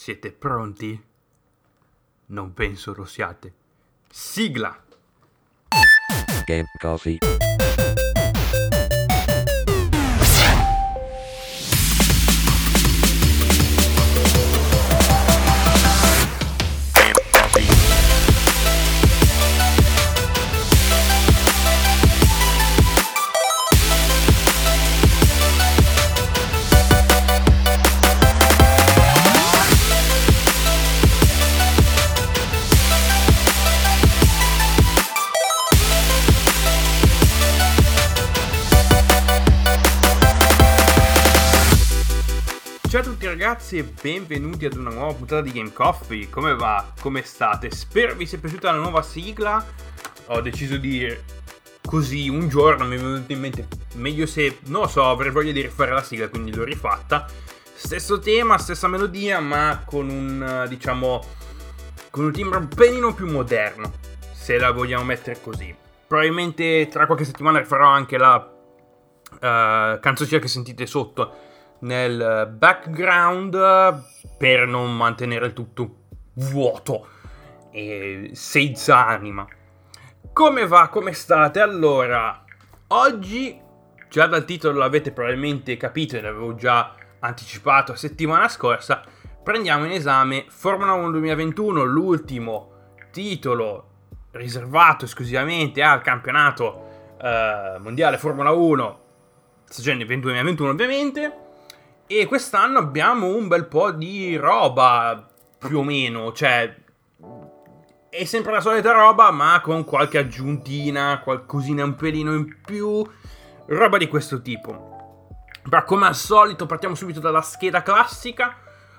Siete pronti? Non penso lo siate. Sigla! Game Coffee. Ragazzi e benvenuti ad una nuova puntata di Game Coffee. Come va? Come state? Spero vi sia piaciuta la nuova sigla. Ho deciso di così un giorno mi è venuto in mente meglio se non lo so, avrei voglia di rifare la sigla, quindi l'ho rifatta. Stesso tema, stessa melodia, ma con un diciamo con un timbro un pelino più moderno, se la vogliamo mettere così. Probabilmente tra qualche settimana rifarò anche la uh, canzoncina che sentite sotto nel background per non mantenere il tutto vuoto e senza anima. Come va? Come state? Allora, oggi, già dal titolo l'avete probabilmente capito e l'avevo già anticipato settimana scorsa, prendiamo in esame Formula 1 2021, l'ultimo titolo riservato esclusivamente al campionato eh, mondiale Formula 1 stagione 2021 ovviamente e quest'anno abbiamo un bel po' di roba, più o meno, cioè è sempre la solita roba, ma con qualche aggiuntina, qualcosina un pelino in più, roba di questo tipo. Ma come al solito partiamo subito dalla scheda classica.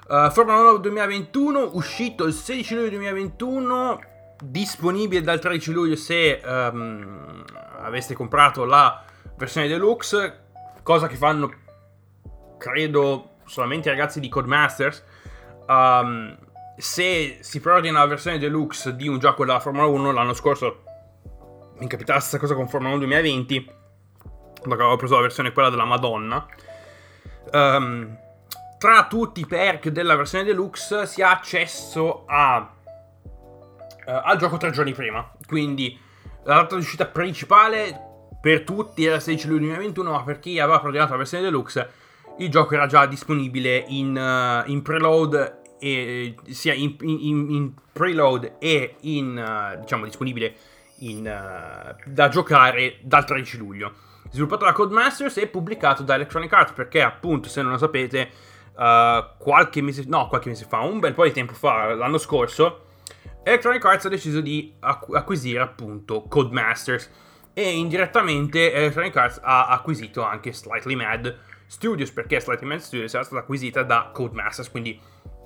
Uh, Formula 1 2021, uscito il 16 luglio 2021, disponibile dal 13 luglio se um, aveste comprato la versione deluxe, cosa che fanno credo solamente i ragazzi di Codemasters, um, se si preordina la versione deluxe di un gioco della Formula 1 l'anno scorso mi è capitata la stessa cosa con Formula 1 2020 perché avevo preso la versione quella della Madonna. Um, tra tutti i perk della versione deluxe si ha accesso a, uh, al gioco tre giorni prima. Quindi la data di uscita principale per tutti era il 16 luglio 2021 ma per chi aveva preordinato la versione deluxe il gioco era già disponibile in, uh, in preload e, sia in, in, in, preload e in uh, diciamo disponibile in, uh, da giocare dal 13 luglio. Sviluppato da Codemasters e pubblicato da Electronic Arts perché appunto se non lo sapete qualche mese no qualche mese fa un bel po' di tempo fa l'anno scorso Electronic Arts ha deciso di acqu- acquisire appunto Codemasters e indirettamente Electronic Arts ha acquisito anche Slightly Mad Studios perché Slightly Studios era stata acquisita da Codemasters, quindi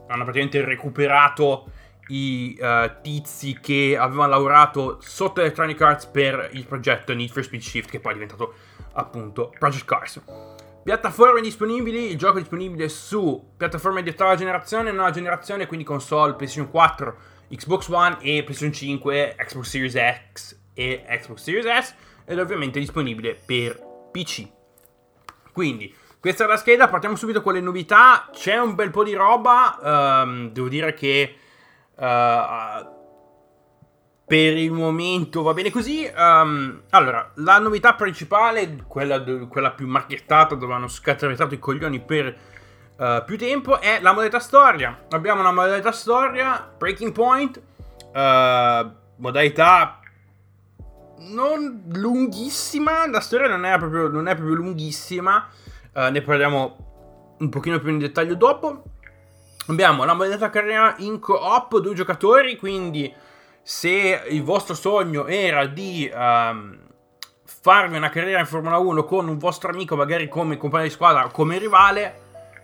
hanno praticamente recuperato i uh, tizi che avevano lavorato sotto Electronic Arts per il progetto Need for Speed Shift che poi è diventato appunto Project Cars. Piattaforme disponibili, il gioco è disponibile su piattaforme di ottava generazione, nuova generazione, quindi console PlayStation 4, Xbox One e PlayStation 5, Xbox Series X e Xbox Series S ed ovviamente disponibile per PC. Quindi questa è la scheda, partiamo subito con le novità. C'è un bel po' di roba. Um, devo dire che uh, per il momento va bene così. Um, allora, la novità principale, quella, quella più marchettata, dove hanno scatenato i coglioni per uh, più tempo, è la modalità storia. Abbiamo una modalità storia, Breaking Point, uh, modalità non lunghissima. La storia non è proprio, non è proprio lunghissima. Uh, ne parliamo un pochino più in dettaglio dopo. Abbiamo la modalità carriera in co-op, due giocatori, quindi se il vostro sogno era di um, farvi una carriera in Formula 1 con un vostro amico, magari come compagno di squadra o come rivale,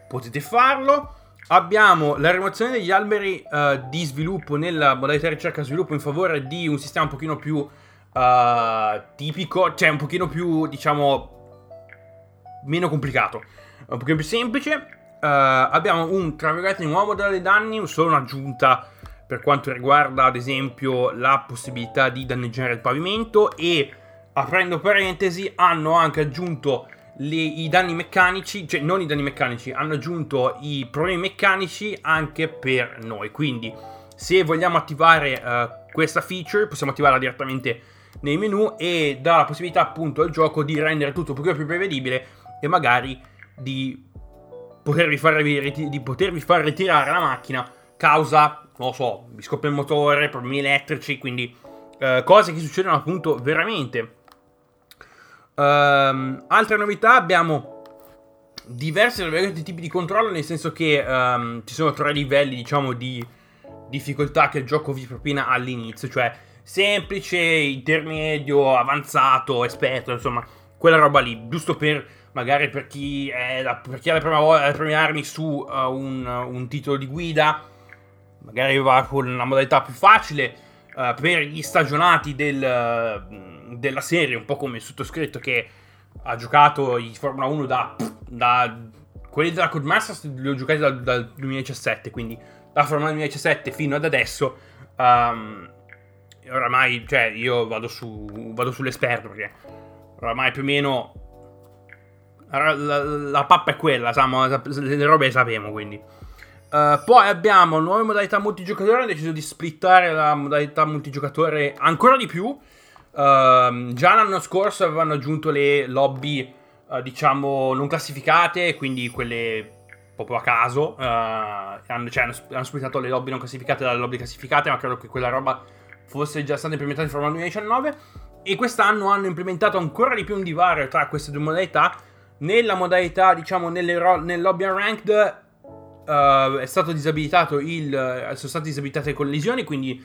potete farlo. Abbiamo la rimozione degli alberi uh, di sviluppo nella modalità ricerca e sviluppo in favore di un sistema un pochino più uh, tipico, cioè un pochino più, diciamo, meno complicato, un pochino più semplice. Uh, abbiamo un, tra virgolette, nuovo modello dei danni, solo un'aggiunta per quanto riguarda, ad esempio, la possibilità di danneggiare il pavimento e, aprendo parentesi, hanno anche aggiunto le- i danni meccanici, cioè non i danni meccanici, hanno aggiunto i problemi meccanici anche per noi. Quindi, se vogliamo attivare eh, questa feature, possiamo attivarla direttamente nei menu e dà la possibilità appunto al gioco di rendere tutto un pochino più prevedibile e magari di potervi far, di potervi far ritirare la macchina causa, non lo so, vi scoppia il motore, problemi elettrici, quindi eh, cose che succedono appunto veramente. Um, altre novità abbiamo diversi tipi di controllo, nel senso che um, ci sono tre livelli, diciamo, di difficoltà che il gioco vi propina all'inizio, cioè semplice, intermedio, avanzato, esperto, insomma, quella roba lì, giusto per magari per chi, è la, per chi ha le prime, le prime armi su uh, un, un, titolo di guida, magari va con la modalità più facile, uh, per gli stagionati del, uh, della serie, un po' come il sottoscritto che ha giocato i Formula 1 da, da quelli della Codemasters li ho giocati dal, dal 2017, quindi da Formula 2017 fino ad adesso. Um, oramai, cioè, io vado, su, vado sull'esperto perché oramai più o meno la, la, la pappa è quella, sappiamo, le robe le sappiamo quindi. Uh, poi abbiamo nuove modalità multigiocatore. Hanno deciso di splittare la modalità multigiocatore ancora di più. Uh, già l'anno scorso avevano aggiunto le lobby, uh, diciamo, non classificate, quindi quelle proprio a caso. Uh, hanno, cioè, hanno, hanno splittato le lobby non classificate dalle lobby classificate, ma credo che quella roba fosse già stata implementata in Formula 2019. E quest'anno hanno implementato ancora di più un divario tra queste due modalità. Nella modalità, diciamo, ro- nel lobby unranked uh, è stato disabilitato il. sono state disabilitate le collisioni, quindi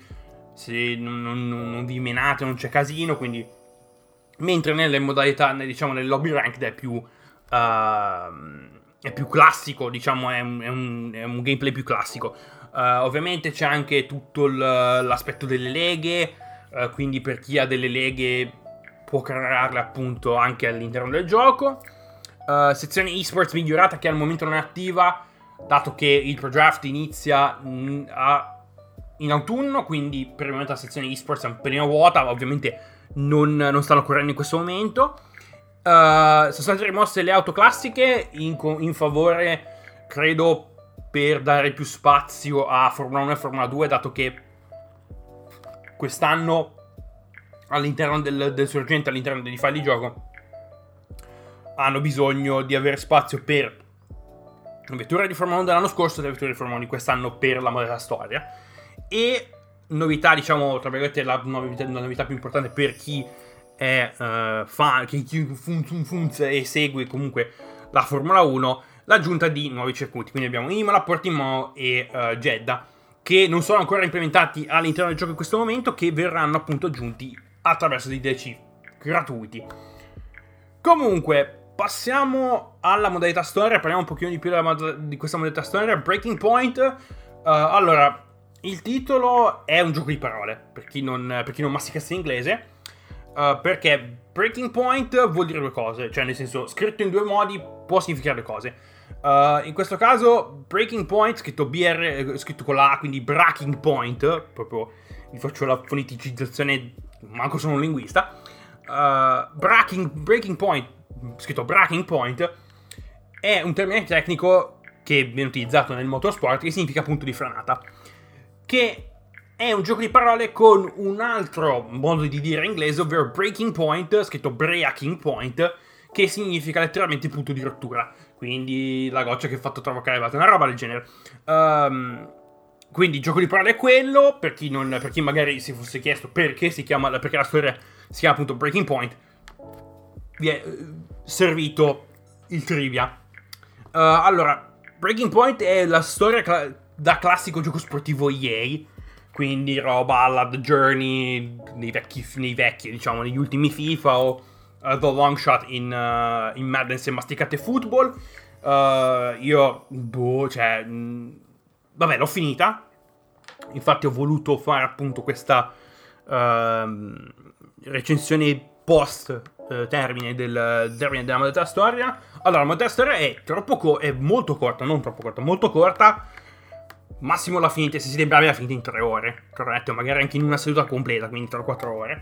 se non, non, non, vi menate non c'è casino. Quindi. Mentre nelle modalità, diciamo, nel lobby ranked è più. Uh, è più classico, diciamo, è un, è un, è un gameplay più classico. Uh, ovviamente c'è anche tutto l'aspetto delle leghe, uh, quindi per chi ha delle leghe può crearle appunto anche all'interno del gioco. Uh, sezione esports migliorata che al momento non è attiva, dato che il Pro Draft inizia mm, a, in autunno, quindi per il momento la sezione esports è un pelino vuota, ovviamente non, non stanno correndo in questo momento. Uh, sono state rimosse le auto classiche in, in, favore, credo, per dare più spazio a Formula 1 e Formula 2, dato che quest'anno all'interno del, del sorgente, all'interno dei file di gioco, hanno bisogno di avere spazio per le vetture di Formula 1 dell'anno scorso e le vetture di Formula 1 di quest'anno per la modalità storia. E novità, diciamo, tra virgolette, la novità, la novità più importante per chi è uh, fa, che chi fun, fun, fun, e segue comunque la Formula 1, l'aggiunta di nuovi circuiti. Quindi abbiamo Imola, Portimao e uh, Jeddah, che non sono ancora implementati all'interno del gioco in questo momento, che verranno appunto aggiunti attraverso dei DLC gratuiti. Comunque, passiamo alla modalità storia, parliamo un pochino di più mod- di questa modalità storia. Breaking Point. Uh, allora, il titolo è un gioco di parole, per chi non, per chi non masticasse in inglese. Uh, perché breaking point vuol dire due cose, cioè nel senso scritto in due modi può significare due cose. Uh, in questo caso breaking point scritto BR, scritto con la A, quindi breaking point, proprio vi faccio la foneticizzazione, manco sono un linguista. Uh, breaking, breaking point, scritto breaking point, è un termine tecnico che viene utilizzato nel motorsport che significa punto di frenata. Che è un gioco di parole con un altro modo di dire inglese, ovvero breaking point, scritto breaking point, che significa letteralmente punto di rottura. Quindi la goccia che ha fatto trovare vate, una roba del genere. Um, quindi gioco di parole è quello, per chi, non, per chi magari si fosse chiesto perché, chiama, perché la storia si chiama appunto Breaking Point, vi è eh, servito il trivia. Uh, allora, Breaking Point è la storia cl- da classico gioco sportivo EA, quindi roba alla The Journey nei vecchi, nei vecchi diciamo, negli ultimi FIFA o uh, The Long Shot in, uh, in Madden se masticate football. Uh, io, boh, cioè, mh, vabbè, l'ho finita. Infatti ho voluto fare appunto questa uh, recensione post uh, termine, del, termine della modalità storia. Allora, la modalità storia è co- è molto corta, non troppo corta, molto corta massimo la finite, se siete bravi la finite in 3 ore, corretto, magari anche in una seduta completa, quindi 3-4 ore.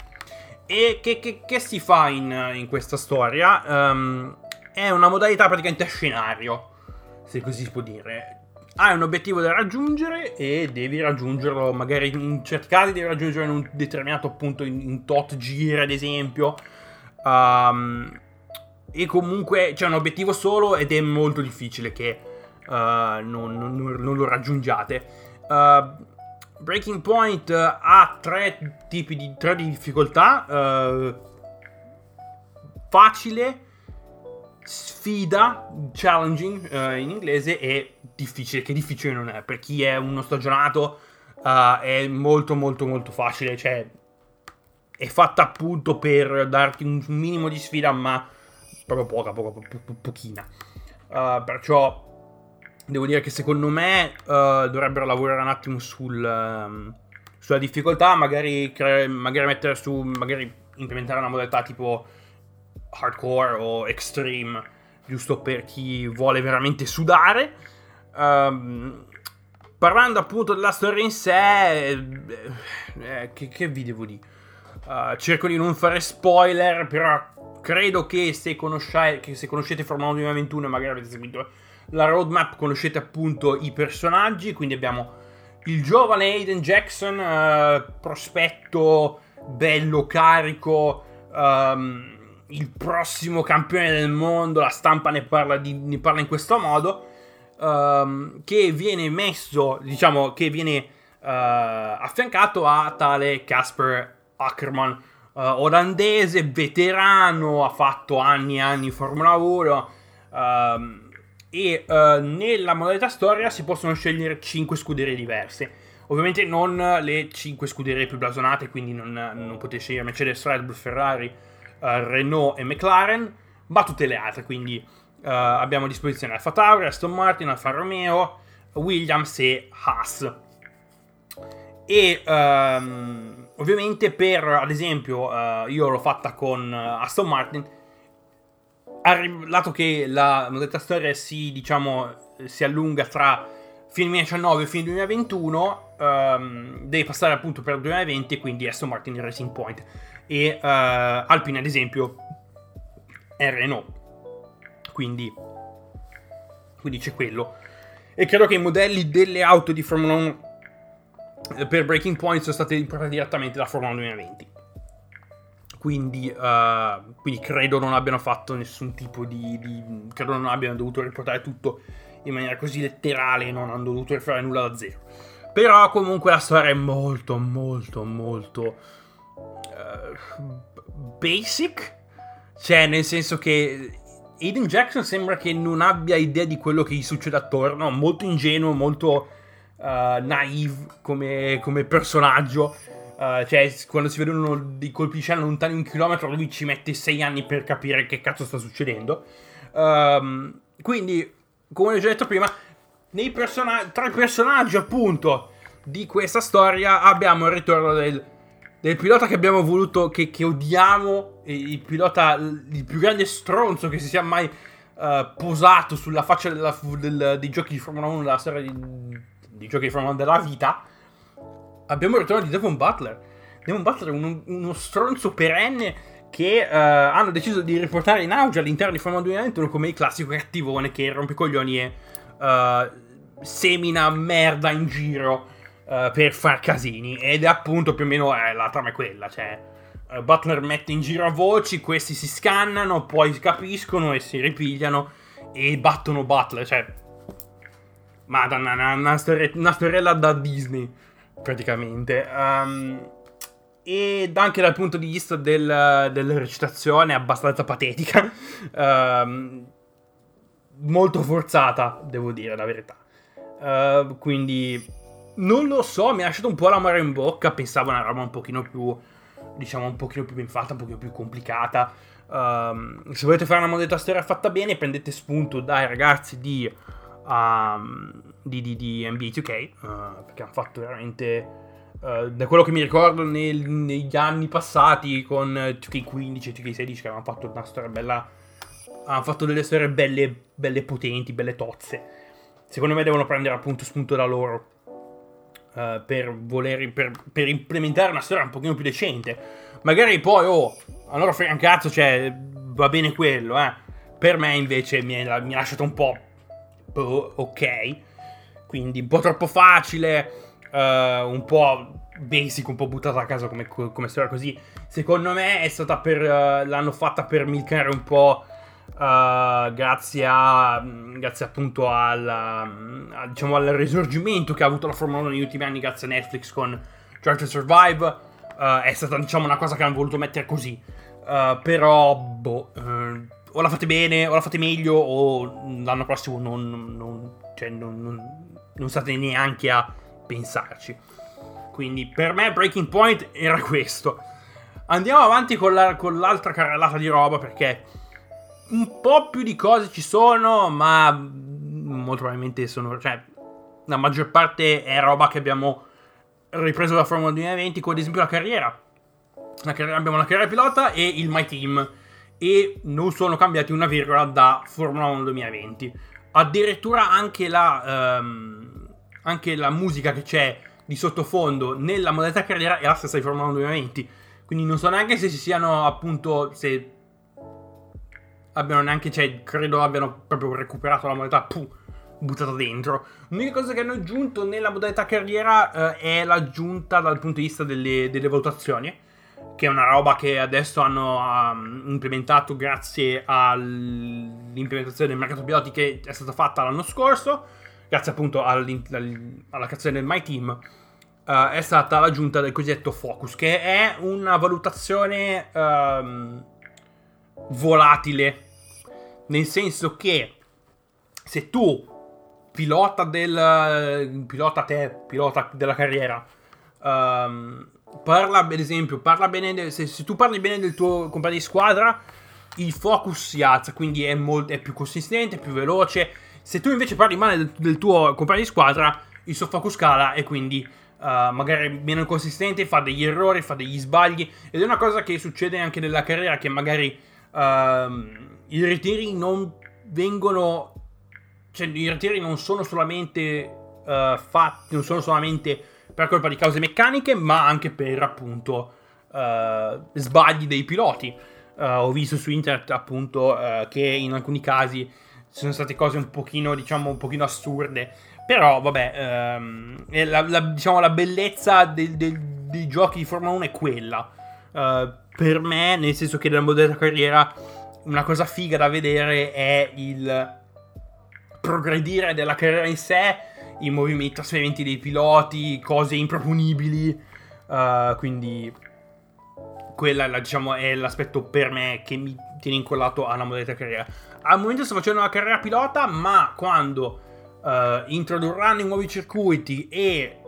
E che, che, che, si fa in, in questa storia? Um, è una modalità praticamente a scenario, se così si può dire. Hai un obiettivo da raggiungere e devi raggiungerlo, magari in certi casi devi raggiungere in un determinato punto, in, in tot giri ad esempio. Um, e comunque c'è un obiettivo solo ed è molto difficile che uh, non, non, non, lo raggiungiate. Uh, Breaking Point ha tre tipi di, tre di difficoltà. Uh, facile, sfida, challenging in inglese e difficile, che difficile non è. Per chi è uno stagionato è molto molto molto facile, cioè è fatta appunto per darti un minimo di sfida, ma proprio poca, poca, po- po- pochina. Uh, perciò devo dire che secondo me uh, dovrebbero lavorare un attimo sul, um, sulla difficoltà, magari, cre- magari mettere su, magari implementare una modalità tipo hardcore o extreme, giusto per chi vuole veramente sudare. Um, parlando appunto della storia in sé, eh, eh, che, che vi devo dire? Uh, cerco di non fare spoiler, però credo che se, che se conoscete Formula 1 2021 e magari avete seguito la roadmap, conoscete appunto i personaggi, quindi abbiamo il giovane Aiden Jackson, uh, prospetto bello, carico, um, il prossimo campione del mondo, la stampa ne parla, di, ne parla in questo modo, um, che viene messo, diciamo, che viene uh, affiancato a tale Casper Ackerman, uh, olandese, veterano, ha fatto anni e anni in Formula 1. Uh, ehm, e uh, nella modalità storia si possono scegliere 5 scuderie diverse. Ovviamente non le 5 scuderie più blasonate, quindi non, non potete scegliere Mercedes, Red Bull, Ferrari, uh, Renault e McLaren, ma tutte le altre. Quindi abbiamo a disposizione Alfa Tauri, Aston Martin, Alfa Romeo, Williams e Haas. E um, ovviamente per, ad esempio, uh, io l'ho fatta con uh, Aston Martin, arri- dato che la modalità storia si, diciamo, si allunga tra fine 2019 e fine 2021, um, devi passare appunto per il 2020 e quindi Aston Martin Racing Point. E uh, Alpine, ad esempio, è Renault. Quindi, quindi c'è quello. E credo che i modelli delle auto di Formula 1 eh, per Breaking Point sono state importate direttamente da Formula 2020. Quindi, uh, quindi, credo non abbiano fatto nessun tipo di, di, credo non abbiano dovuto riportare tutto in maniera così letterale non hanno dovuto rifare nulla da zero. Però comunque la storia è molto, molto, molto uh, basic. Cioè, nel senso che Aiden Jackson sembra che non abbia idea di quello che gli succede attorno, molto ingenuo, molto uh, naive come, come personaggio. Uh, cioè, quando si vedono dei colpi di scena lontani un chilometro, lui ci mette sei anni per capire che cazzo sta succedendo. Um, quindi, come ho già detto prima, person- tra i personaggi, appunto, di questa storia abbiamo il ritorno del, del pilota che abbiamo voluto, che, che, odiamo, il pilota, il più grande stronzo che si sia mai uh, posato sulla faccia della, del, dei giochi di Formula 1 della storia di, di giochi di Formula della vita, abbiamo il ritorno di Devon Butler. Devon Butler è uno, uno stronzo perenne che uh, hanno deciso di riportare in auge all'interno di Formula 2021 come il classico cattivone che rompe coglioni e uh, semina merda in giro uh, per far casini. Ed è appunto più o meno eh, la trama è quella, cioè... Butler mette in giro a voci, questi si scannano, poi capiscono e si ripigliano e battono Butler, cioè Madonna, una, una, storia, una storiella da Disney, praticamente. Um, ed anche dal punto di vista del, della recitazione abbastanza patetica. Um, molto forzata, devo dire la verità. Uh, quindi non lo so, mi ha lasciato un po' l'amore in bocca. Pensavo una roba un pochino più, diciamo, un pochino più ben fatta, un pochino più complicata. Um, se volete fare una modalità storia fatta bene, prendete spunto dai ragazzi di um, di, di, di, NBA 2K, uh, eh, perché hanno fatto veramente... Uh, da quello che mi ricordo nel, negli anni passati con 2K15 e 2K16 che avevano fatto una storia bella hanno fatto delle storie belle, belle potenti, belle tozze. Secondo me devono prendere appunto spunto da loro uh, per voler per, per, implementare una storia un pochino più decente. Magari poi oh allora frega un cazzo cioè va bene quello eh. Per me invece mi, ha lasciato un po' boh, ok. Quindi un po' troppo facile, eh, un po' basic, un po' buttata a casa come, come storia così. Secondo me è stata per... eh, l'hanno fatta per milcare un po'... eh, grazie a mm, grazie appunto al, mm, a- diciamo al risorgimento che ha avuto la Formula 1 negli ultimi anni grazie a Netflix con Drive Survive eh, è stata diciamo una cosa che hanno voluto mettere così Eh, però boh o la fate bene o la fate meglio o l'anno prossimo non, non- cioè, non- non- non state neanche a pensarci quindi per me Breaking Point era questo andiamo avanti con, la- con l'altra carrellata di roba perché un po' più di cose ci sono, ma molto probabilmente sono. Cioè, la maggior parte è roba che abbiamo ripreso da Formula 2020, come ad esempio la carriera. La carriera- abbiamo la carriera pilota e il My Team. E non sono cambiati una virgola da Formula 1 2020. Addirittura anche la, ehm, anche la musica che c'è di sottofondo nella modalità carriera è la stessa di Formula 1 2020. Quindi non so neanche se si siano appunto. se abbiano neanche, cioè, credo abbiano proprio recuperato la modalità, puh, buttata dentro. L'unica cosa che hanno aggiunto nella modalità carriera eh, è l'aggiunta dal punto di vista delle, delle valutazioni, che è una roba che adesso hanno um, implementato grazie all'implementazione del mercato piloti che è stata fatta l'anno scorso, grazie appunto alla creazione del My Team. eh, è stata l'aggiunta del cosiddetto focus, che è una valutazione ehm, volatile, nel senso che se tu pilota del pilota te, pilota della carriera, ehm, parla ad esempio, parla bene del- se, se tu parli bene del tuo compagno di squadra, il focus si alza, quindi è, molt- è più consistente, più veloce. Se tu invece parli male del, del tuo compagno di squadra, il suo focus cala e quindi eh, magari meno consistente, fa degli errori, fa degli sbagli. Ed è una cosa che succede anche nella carriera, che magari ehm, i ritiri non vengono... Cioè, i ritiri non sono solamente eh, fatti, non sono solamente per colpa di cause meccaniche, ma anche per appunto eh, sbagli dei piloti. Eh, ho visto su internet appunto eh, che in alcuni casi ci sono state cose un pochino, diciamo, un pochino assurde. Però, vabbè, ehm, la, la- diciamo, la bellezza del- del- dei giochi di Formula 1 è quella. Eh, per me, nel senso che nella modalità carriera, una cosa figa da vedere è il progredire della carriera in sé, i movimenti, i trasferimenti dei piloti, cose improponibili. eh, quindi, quella la- diciamo, è l'aspetto per me che mi tiene incollato alla modalità carriera. Al momento sto facendo una carriera pilota, ma quando eh, introdurranno i nuovi circuiti e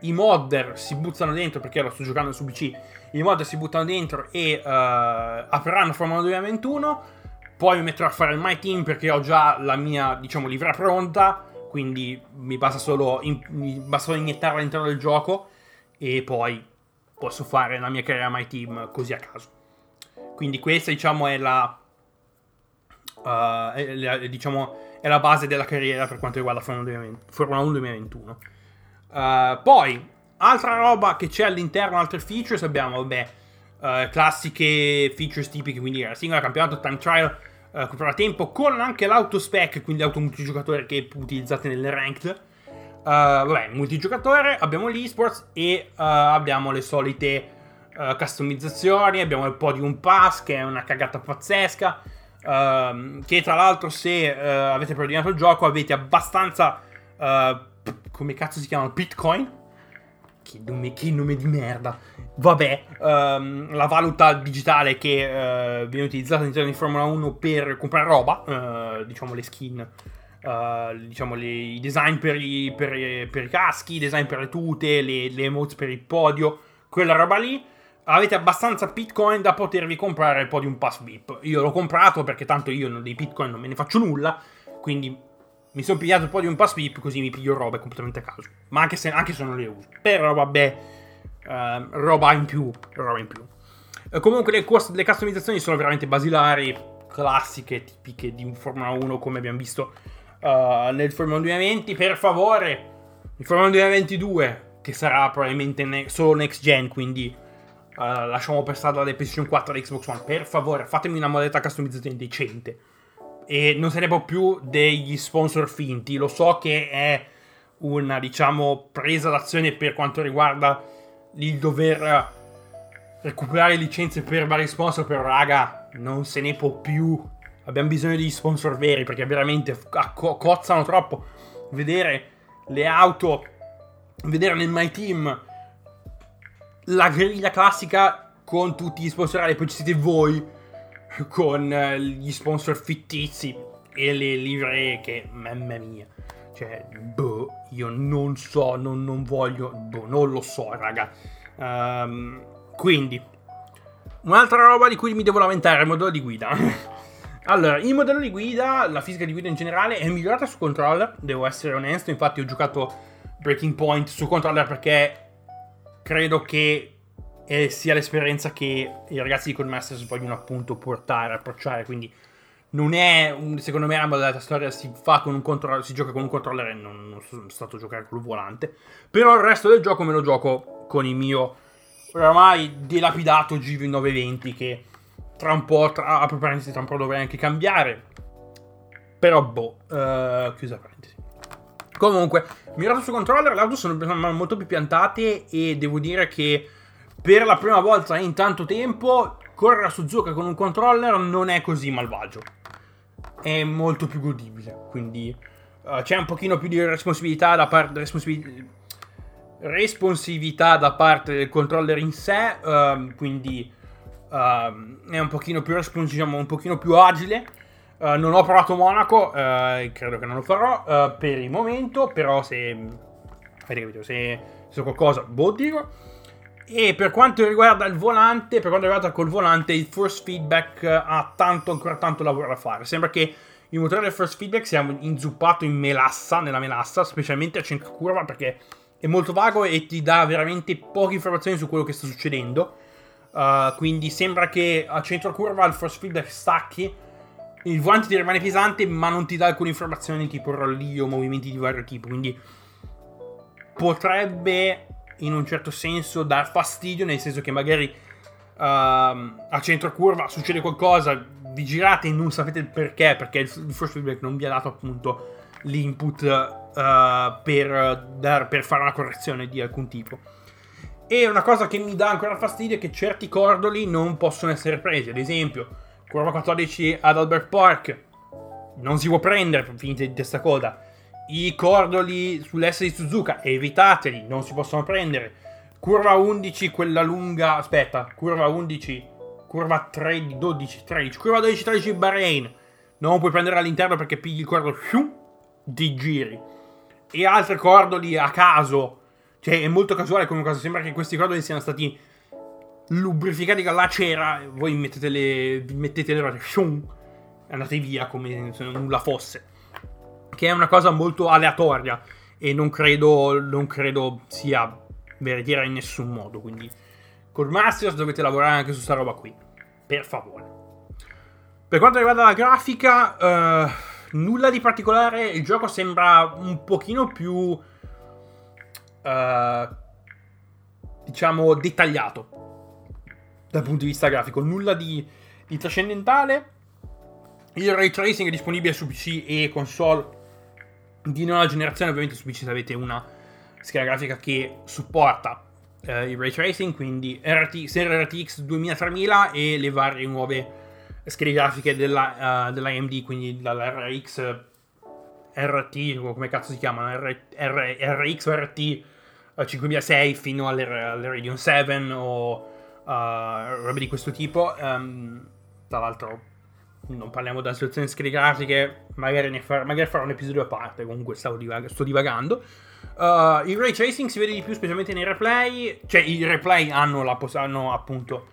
i modder si buttano dentro, perché lo sto giocando su PC, i modder si buttano dentro e eh, apriranno Formula 2021, poi mi metterò a fare il My Team perché ho già la mia, diciamo, livrea pronta, quindi mi basta solo, in- mi basta solo iniettarla all'interno del gioco e poi posso fare la mia carriera My Team così a caso. Quindi questa, diciamo, è la, eh, è la- diciamo, è la base della carriera per quanto riguarda Formula 2020 Formula 1 2021. Eh, poi, altra roba che c'è all'interno, altre features, abbiamo, vabbè, eh, classiche features tipiche, quindi la singola campionato, time trial, eh, comprare tempo, con anche l'autospec, quindi l'auto multigiocatore che utilizzate nelle ranked. Eh, vabbè, multigiocatore, abbiamo l'esports e eh, abbiamo le solite eh, customizzazioni, abbiamo il podium pass che è una cagata pazzesca. ehm, che tra l'altro se avete preordinato il gioco avete abbastanza come cazzo si chiama bitcoin che nome, che nome di merda. Vabbè ehm, la valuta digitale che eh, viene utilizzata all'interno di Formula 1 per comprare roba eh, diciamo le skin eh, diciamo le- i design per i, per per i caschi i design per le tute le, le emotes per il podio quella roba lì. Avete abbastanza bitcoin da potervi comprare il podium pass VIP io l'ho comprato perché tanto io dei bitcoin non me ne faccio nulla quindi mi sono pigliato il podium pass VIP così mi piglio robe completamente a caso. Ma anche se, anche se non le uso. Però vabbè ehm, roba in più roba in più. Eh, comunque le, cus- le customizzazioni sono veramente basilari classiche tipiche di un Formula 1 come abbiamo visto eh, nel Formula 1 2020 per favore il Formula 1 2022 che sarà probabilmente ne- solo next gen quindi eh, lasciamo per strada le PlayStation 4 e Xbox One. Per favore fatemi una modalità customizzazione decente e non se ne può più degli sponsor finti. Lo so che è una, diciamo, presa d'azione per quanto riguarda il dover recuperare licenze per vari sponsor, però raga, non se ne può più. Abbiamo bisogno di sponsor veri perché veramente co- cozzano troppo. Vedere le auto, vedere nel My Team la griglia classica con tutti gli sponsorati, poi ci siete voi con eh, gli sponsor fittizi e le livree che, mamma mia. Cioè, boh, io non so, non, non voglio, boh, non lo so, raga. Um, quindi, un'altra roba di cui mi devo lamentare è il modello di guida. allora, il modello di guida, la fisica di guida in generale, è migliorata su controller, devo essere onesto. Infatti, ho giocato Breaking Point su controller perché credo che eh, sia l'esperienza che i ragazzi di Codemasters vogliono appunto portare, approcciare. Quindi, non è un, secondo me la modalità storia si fa con un controller, si gioca con un controller e non, non sono stato a giocare con il volante. Però il resto del gioco me lo gioco con il mio oramai dilapidato GV920 che tra un po', tra, apro parentesi, tra un po' dovrei anche cambiare. Però boh, uh, chiusa parentesi. Comunque, mirato su controller, le auto sono molto più piantate e devo dire che per la prima volta in tanto tempo correre a Suzuka con un controller non è così malvagio. È molto più godibile, quindi uh, c'è un pochino più di responsabilità da parte responsabilità responsività da parte del controller in sé, uh, quindi uh, è un pochino più diciamo, un pochino più agile. Uh, non ho provato Monaco, eh, credo che non lo farò eh, per il momento, però se se, se qualcosa, boh dico. E per quanto riguarda il volante, per quanto riguarda col volante, il force feedback ha tanto, ancora tanto lavoro da fare. Sembra che il motore del force feedback sia inzuppato in melassa, nella melassa, specialmente a centro curva, perché è molto vago e ti dà veramente poche informazioni su quello che sta succedendo. Uh, quindi sembra che a centro curva il force feedback stacchi. Il volante ti rimane pesante, ma non ti dà alcune informazioni tipo rollio, movimenti di vario tipo. Quindi potrebbe in un certo senso dar fastidio, nel senso che magari uh, a centro curva succede qualcosa, vi girate e non sapete il perché, perché il force feedback non vi ha dato appunto l'input uh, per, dar, per fare una correzione di alcun tipo. E una cosa che mi dà ancora fastidio è che certi cordoli non possono essere presi. Ad esempio, curva 14 ad Albert Park non si può prendere finite di testa coda. I cordoli sull'S di Suzuka evitateli, non si possono prendere. Curva 11, quella lunga. Aspetta, curva 11, curva 13, 12, 13, curva 12, 13 Bahrain. Non puoi prendere all'interno perché pigli il cordolo di giri e altre cordoli a caso. Cioè, è molto casuale come cosa. Sembra che questi cordoli siano stati lubrificati con la cera. Voi mettete le, mettete le rote, shum, andate via come se nulla fosse. Che è una cosa molto aleatoria. E non credo, non credo sia veritiera in nessun modo. Quindi, col Masters dovete lavorare anche su sta roba qui. Per favore. Per quanto riguarda la grafica. Uh, nulla di particolare. Il gioco sembra un pochino più. Uh, diciamo dettagliato dal punto di vista grafico. Nulla di, di trascendentale. Il ray tracing è disponibile su PC e console di nuova generazione. Ovviamente su PC avete una scheda grafica che supporta eh, il ray tracing, quindi RT, serie RTX 2000-3000 e le varie nuove schede grafiche della, uh, dell'AMD, quindi dalla RX RT, come cazzo si chiamano, R, R, RX o RT uh, 5006 fino alle, alle Radeon 7 o uh, robe di questo tipo. Um, tra l'altro non parliamo della situazione schede grafiche, magari, far, magari, farò un episodio a parte, comunque divag- sto divagando. Uh, il ray tracing si vede di più specialmente nei replay, cioè i replay hanno, la, hanno appunto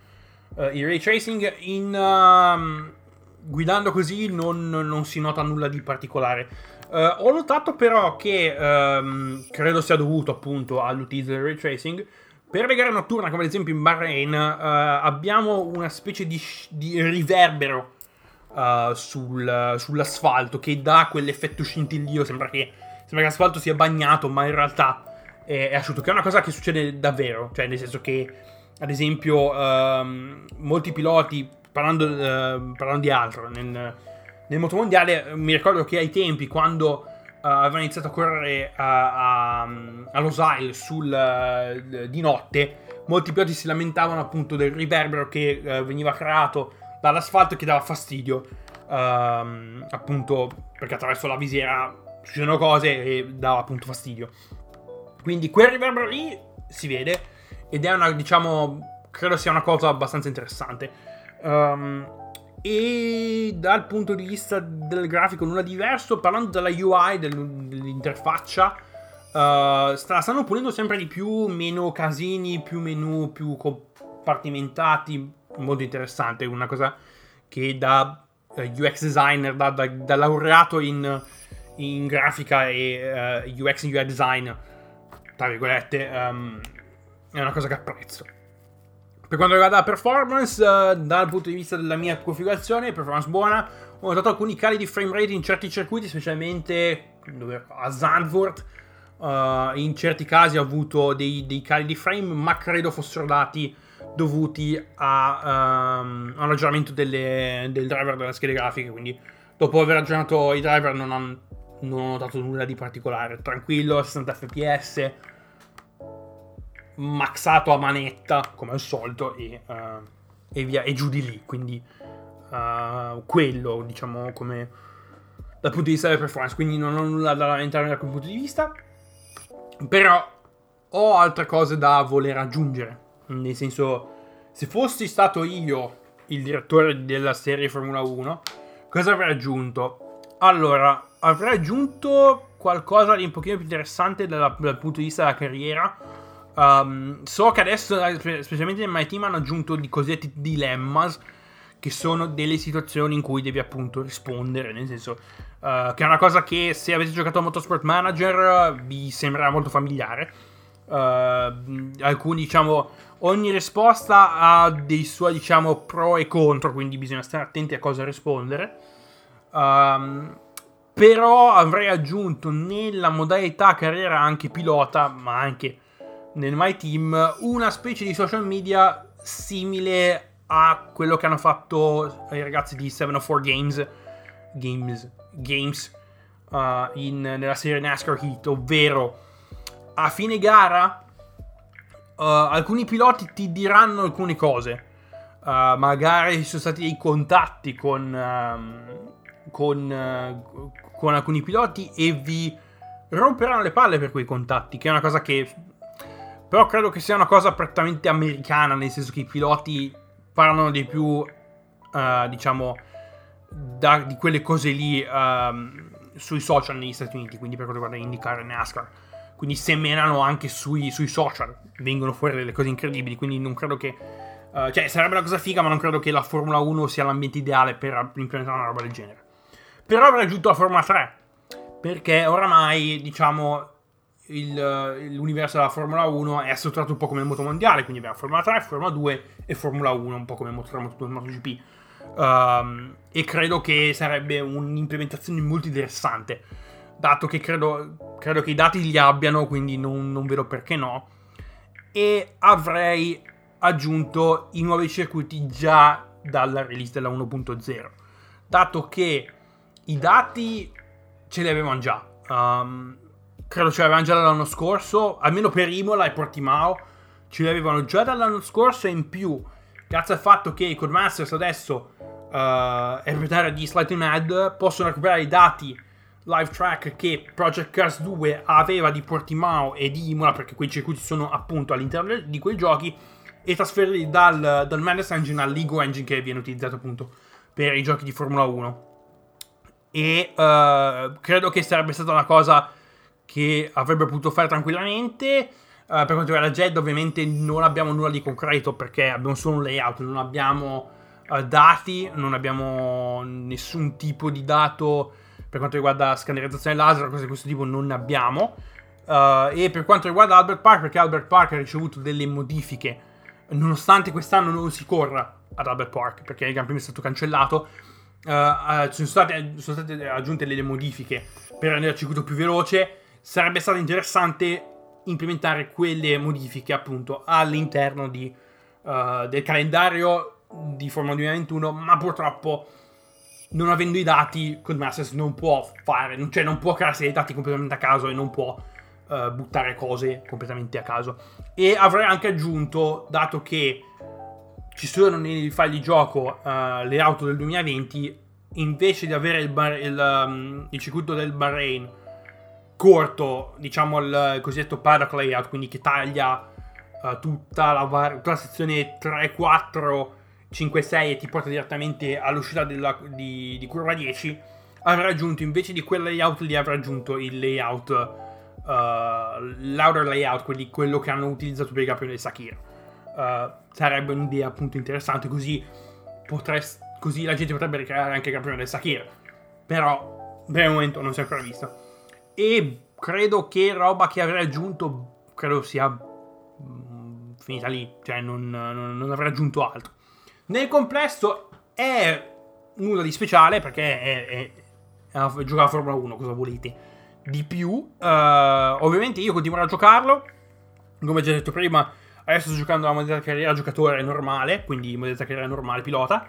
uh, il ray tracing in uh, guidando così non, non, si nota nulla di particolare. Uh, ho notato però che um, credo sia dovuto appunto all'utilizzo del ray tracing. Per le gare notturne, come ad esempio in Bahrain, uh, abbiamo una specie di, di riverbero uh, sul, sull'asfalto che dà quell'effetto scintillio. Sembra che, sembra che l'asfalto sia bagnato, ma in realtà è, è asciutto. Che è una cosa che succede davvero. Cioè, nel senso che ad esempio, um, molti piloti, parlando, uh, parlando, di altro, nel, nel motomondiale eh, mi ricordo che ai tempi quando uh, avevano iniziato a correre a, a, a Los sul, uh, di notte, molti piloti si lamentavano appunto del riverbero che uh, veniva creato dall'asfalto che dava fastidio, uh, appunto perché attraverso la visiera succedono cose e dava appunto fastidio. Quindi quel riverbero lì si vede ed è una, diciamo, credo sia una cosa abbastanza interessante. Um, e dal punto di vista del grafico nulla diverso, parlando della UI, dell'interfaccia, uh, stanno pulendo sempre di più, meno casini, più menu, più compartimentati, molto interessante, una cosa che da eh, UX designer, da, da, da laureato in, in, grafica e uh, UX e UI design, tra virgolette, um, è una cosa che apprezzo. Per quanto riguarda la performance, uh, dal punto di vista della mia configurazione, performance buona, ho notato alcuni cali di frame rate in certi circuiti, specialmente a Zandvoort. Uh, in certi casi ho avuto dei, dei, cali di frame, ma credo fossero dati dovuti a, um, a un aggiornamento delle, del driver delle schede grafiche. Quindi, dopo aver aggiornato i driver, non, han, non ho notato nulla di particolare. Tranquillo, 60 fps maxato a manetta come al solito e, uh, e via e giù di lì quindi uh, quello diciamo come dal punto di vista della performance quindi non ho nulla da lamentare da quel punto di vista però ho altre cose da voler aggiungere nel senso se fossi stato io il direttore della serie Formula 1 cosa avrei aggiunto allora avrei aggiunto qualcosa di un pochino più interessante dal, dal punto di vista della carriera Um, so che adesso, eh, specialmente nel My Team, hanno aggiunto i cosiddetti dilemmas, che sono delle situazioni in cui devi appunto rispondere, nel senso uh, che è una cosa che se avete giocato a Motorsport Manager vi sembrerà molto familiare. Uh, alcuni, diciamo, ogni risposta ha dei suoi, diciamo, pro e contro, quindi bisogna stare attenti a cosa rispondere. Um, però avrei aggiunto nella modalità carriera anche pilota, ma anche nel My Team una specie di social media simile a quello che hanno fatto i ragazzi di 704 Games Games, Games uh, in, nella serie NASCAR Heat, ovvero a fine gara uh, alcuni piloti ti diranno alcune cose. Uh, magari ci sono stati dei contatti con, uh, con, uh, con, alcuni piloti e vi romperanno le palle per quei contatti, che è una cosa che però credo che sia una cosa prettamente americana, nel senso che i piloti parlano di più, diciamo, da, di quelle cose lì uh, sui social negli Stati Uniti, quindi per quanto riguarda IndyCar e NASCAR. Quindi semenano anche sui, sui, social, vengono fuori delle cose incredibili, quindi non credo che... Uh, cioè, sarebbe una cosa figa, ma non credo che la Formula 1 sia l'ambiente ideale per implementare una roba del genere. Però avrei aggiunto la Formula 3, perché oramai, diciamo, il, l'universo della Formula 1 è strutturato un po' come il motomondiale, quindi abbiamo Formula 3, Formula 2 e Formula 1, un po' come il Moto2 e MotoGP. Um, e credo che sarebbe un'implementazione molto interessante, dato che credo, credo che i dati li abbiano, quindi non, non vedo perché no. E avrei aggiunto i nuovi circuiti già dalla release della 1.0, dato che i dati ce li avevano già. Um, credo ce l'avevano già dall'anno scorso, almeno per Imola e Portimao, ce l'avevano già dall'anno scorso e in più, grazie al fatto che i Codemasters adesso uh, è proprietario di Slightly Mad, possono recuperare i dati live track che Project Cars 2 aveva di Portimao e di Imola, perché quei circuiti sono appunto all'interno di quei giochi, e trasferirli dal, dal Madness Engine al Lego Engine che viene utilizzato appunto per i giochi di Formula 1. E uh, credo che sarebbe stata una cosa che avrebbe potuto fare tranquillamente. Uh, per quanto riguarda Jed, ovviamente non abbiamo nulla di concreto perché abbiamo solo un layout, non abbiamo uh, dati, non abbiamo nessun tipo di dato per quanto riguarda scannerizzazione laser, cose di questo tipo non abbiamo. Uh, e per quanto riguarda Albert Park, perché Albert Park ha ricevuto delle modifiche, nonostante quest'anno non si corra ad Albert Park perché il Gran Premio è stato cancellato. Uh, sono, state, sono, state, aggiunte delle modifiche per rendere il circuito più veloce sarebbe stato interessante implementare quelle modifiche appunto all'interno di, uh, del calendario di Formula 2021, ma purtroppo non avendo i dati, Codemasters non può fare, cioè non può crearsi dei dati completamente a caso e non può uh, buttare cose completamente a caso. E avrei anche aggiunto, dato che ci sono nei file di gioco uh, le auto del 2020, invece di avere il, bar, il, um, il circuito del Bahrain corto, diciamo il, il cosiddetto paddock layout, quindi che taglia uh, tutta, la, tutta la sezione 3, 4 5-6 e ti porta direttamente all'uscita della, di, di, curva 10, avrà aggiunto invece di quel layout lì avrà aggiunto il layout, uh, l'outer layout, quindi quello che hanno utilizzato per il campione del Sakir. Uh, sarebbe un'idea appunto interessante, così, potresti, così la gente potrebbe ricreare anche il campione del Sakir. Però per il momento non si è ancora visto. E credo che roba che avrei aggiunto, credo sia mm, finita lì, cioè non, non, non avrei aggiunto altro. Nel complesso è nulla di speciale perché è, è, è giocare a Formula 1, cosa volete di più. Uh, ovviamente io continuerò a giocarlo, come già detto prima, adesso sto giocando la modalità carriera giocatore normale, quindi modalità carriera normale pilota,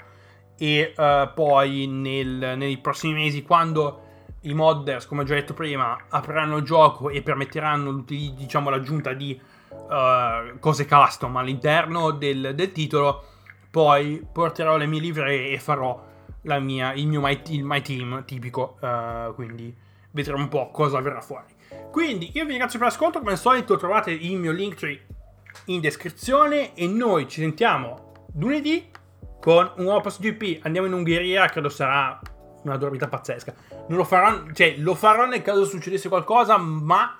e uh, poi nel, nei prossimi mesi quando i modders, come ho già detto prima, apriranno il gioco e permetteranno diciamo, l'aggiunta di uh, cose custom all'interno del, del titolo, poi porterò le mie livree e farò mia, il mio my, il my team tipico. Uh, quindi vedremo un po' cosa verrà fuori. Quindi io vi ringrazio per l'ascolto. Come al solito trovate il mio link tree in descrizione. E noi ci sentiamo lunedì con un passo GP. Andiamo in Ungheria, credo sarà una dormita pazzesca. Non lo farò, cioè lo farò nel caso succedesse qualcosa, ma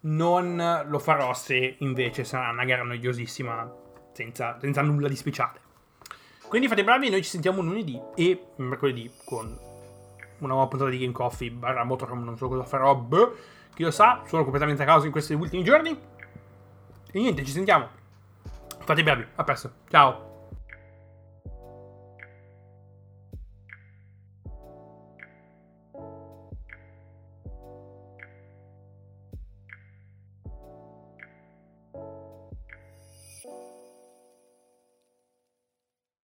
non lo farò se invece sarà una gara noiosissima senza, senza nulla di speciale. Quindi fate bravi, noi ci sentiamo lunedì e mercoledì con una nuova puntata di Game Coffee barra Motorhome, non so cosa farò, beh, chi lo sa, sono completamente a caso in questi ultimi giorni. E niente, ci sentiamo. Fate bravi, a presto, ciao.